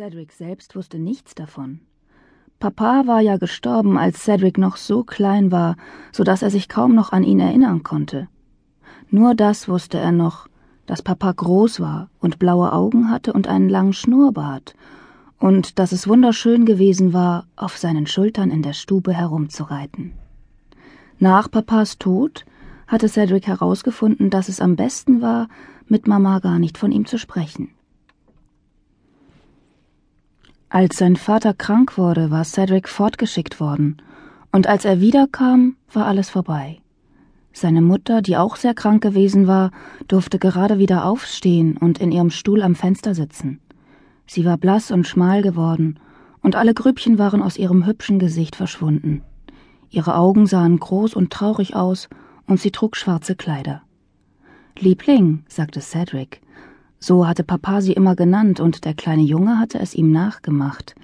Cedric selbst wusste nichts davon. Papa war ja gestorben, als Cedric noch so klein war, so dass er sich kaum noch an ihn erinnern konnte. Nur das wusste er noch, dass Papa groß war und blaue Augen hatte und einen langen Schnurrbart, und dass es wunderschön gewesen war, auf seinen Schultern in der Stube herumzureiten. Nach Papas Tod hatte Cedric herausgefunden, dass es am besten war, mit Mama gar nicht von ihm zu sprechen. Als sein Vater krank wurde, war Cedric fortgeschickt worden, und als er wiederkam, war alles vorbei. Seine Mutter, die auch sehr krank gewesen war, durfte gerade wieder aufstehen und in ihrem Stuhl am Fenster sitzen. Sie war blass und schmal geworden, und alle Grübchen waren aus ihrem hübschen Gesicht verschwunden. Ihre Augen sahen groß und traurig aus, und sie trug schwarze Kleider. Liebling, sagte Cedric, so hatte Papa sie immer genannt, und der kleine Junge hatte es ihm nachgemacht.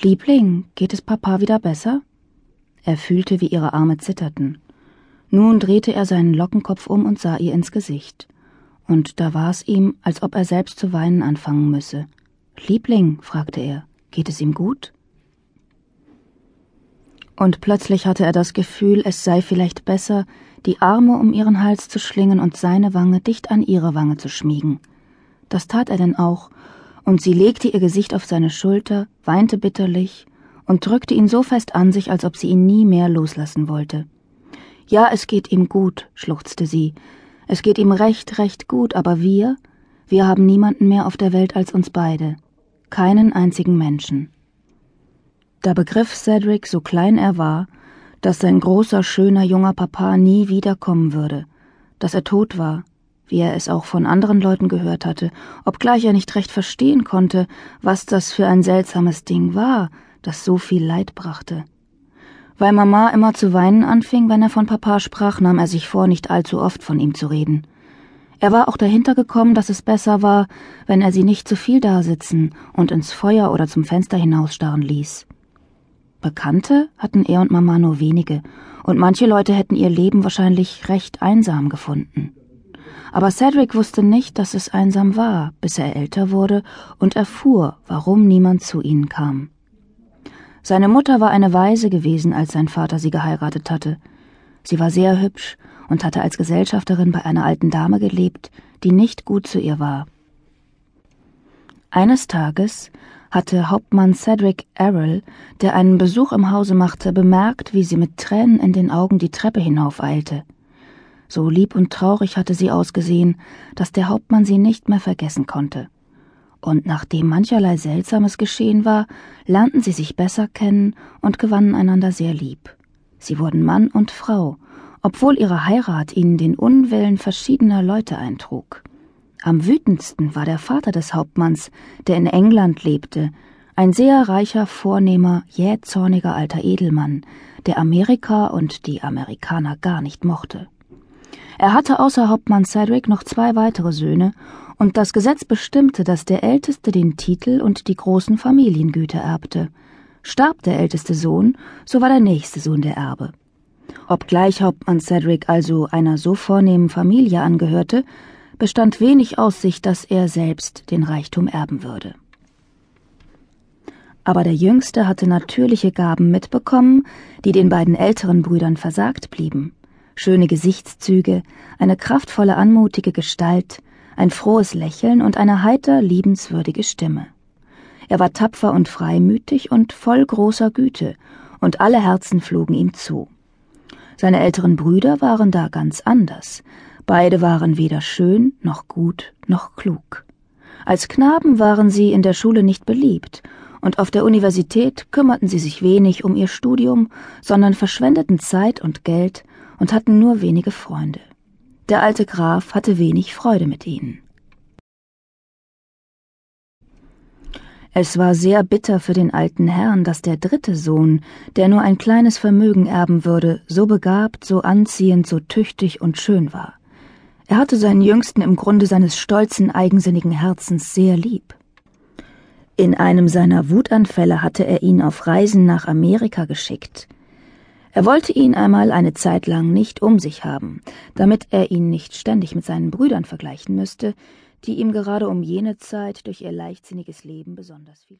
Liebling, geht es Papa wieder besser? Er fühlte, wie ihre Arme zitterten. Nun drehte er seinen Lockenkopf um und sah ihr ins Gesicht. Und da war es ihm, als ob er selbst zu weinen anfangen müsse. Liebling, fragte er, geht es ihm gut? Und plötzlich hatte er das Gefühl, es sei vielleicht besser, die Arme um ihren Hals zu schlingen und seine Wange dicht an ihre Wange zu schmiegen. Das tat er denn auch, und sie legte ihr Gesicht auf seine Schulter, weinte bitterlich und drückte ihn so fest an sich, als ob sie ihn nie mehr loslassen wollte. Ja, es geht ihm gut, schluchzte sie. Es geht ihm recht, recht gut, aber wir, wir haben niemanden mehr auf der Welt als uns beide. Keinen einzigen Menschen. Da begriff Cedric, so klein er war, dass sein großer, schöner, junger Papa nie wiederkommen würde, dass er tot war, wie er es auch von anderen Leuten gehört hatte, obgleich er nicht recht verstehen konnte, was das für ein seltsames Ding war, das so viel Leid brachte. Weil Mama immer zu weinen anfing, wenn er von Papa sprach, nahm er sich vor, nicht allzu oft von ihm zu reden. Er war auch dahinter gekommen, dass es besser war, wenn er sie nicht zu viel dasitzen und ins Feuer oder zum Fenster hinausstarren ließ. Bekannte hatten er und Mama nur wenige, und manche Leute hätten ihr Leben wahrscheinlich recht einsam gefunden. Aber Cedric wusste nicht, dass es einsam war, bis er älter wurde und erfuhr, warum niemand zu ihnen kam. Seine Mutter war eine Waise gewesen, als sein Vater sie geheiratet hatte. Sie war sehr hübsch und hatte als Gesellschafterin bei einer alten Dame gelebt, die nicht gut zu ihr war. Eines Tages hatte Hauptmann Cedric Errol, der einen Besuch im Hause machte, bemerkt, wie sie mit Tränen in den Augen die Treppe hinaufeilte. So lieb und traurig hatte sie ausgesehen, dass der Hauptmann sie nicht mehr vergessen konnte. Und nachdem mancherlei Seltsames geschehen war, lernten sie sich besser kennen und gewannen einander sehr lieb. Sie wurden Mann und Frau, obwohl ihre Heirat ihnen den Unwillen verschiedener Leute eintrug. Am wütendsten war der Vater des Hauptmanns, der in England lebte, ein sehr reicher, vornehmer, jähzorniger alter Edelmann, der Amerika und die Amerikaner gar nicht mochte. Er hatte außer Hauptmann Cedric noch zwei weitere Söhne, und das Gesetz bestimmte, dass der Älteste den Titel und die großen Familiengüter erbte. Starb der älteste Sohn, so war der nächste Sohn der Erbe. Obgleich Hauptmann Cedric also einer so vornehmen Familie angehörte, bestand wenig Aussicht, dass er selbst den Reichtum erben würde. Aber der Jüngste hatte natürliche Gaben mitbekommen, die den beiden älteren Brüdern versagt blieben schöne Gesichtszüge, eine kraftvolle, anmutige Gestalt, ein frohes Lächeln und eine heiter, liebenswürdige Stimme. Er war tapfer und freimütig und voll großer Güte, und alle Herzen flogen ihm zu. Seine älteren Brüder waren da ganz anders. Beide waren weder schön, noch gut, noch klug. Als Knaben waren sie in der Schule nicht beliebt, und auf der Universität kümmerten sie sich wenig um ihr Studium, sondern verschwendeten Zeit und Geld und hatten nur wenige Freunde. Der alte Graf hatte wenig Freude mit ihnen. Es war sehr bitter für den alten Herrn, dass der dritte Sohn, der nur ein kleines Vermögen erben würde, so begabt, so anziehend, so tüchtig und schön war. Er hatte seinen Jüngsten im Grunde seines stolzen, eigensinnigen Herzens sehr lieb. In einem seiner Wutanfälle hatte er ihn auf Reisen nach Amerika geschickt, er wollte ihn einmal eine Zeit lang nicht um sich haben, damit er ihn nicht ständig mit seinen Brüdern vergleichen müsste, die ihm gerade um jene Zeit durch ihr leichtsinniges Leben besonders viel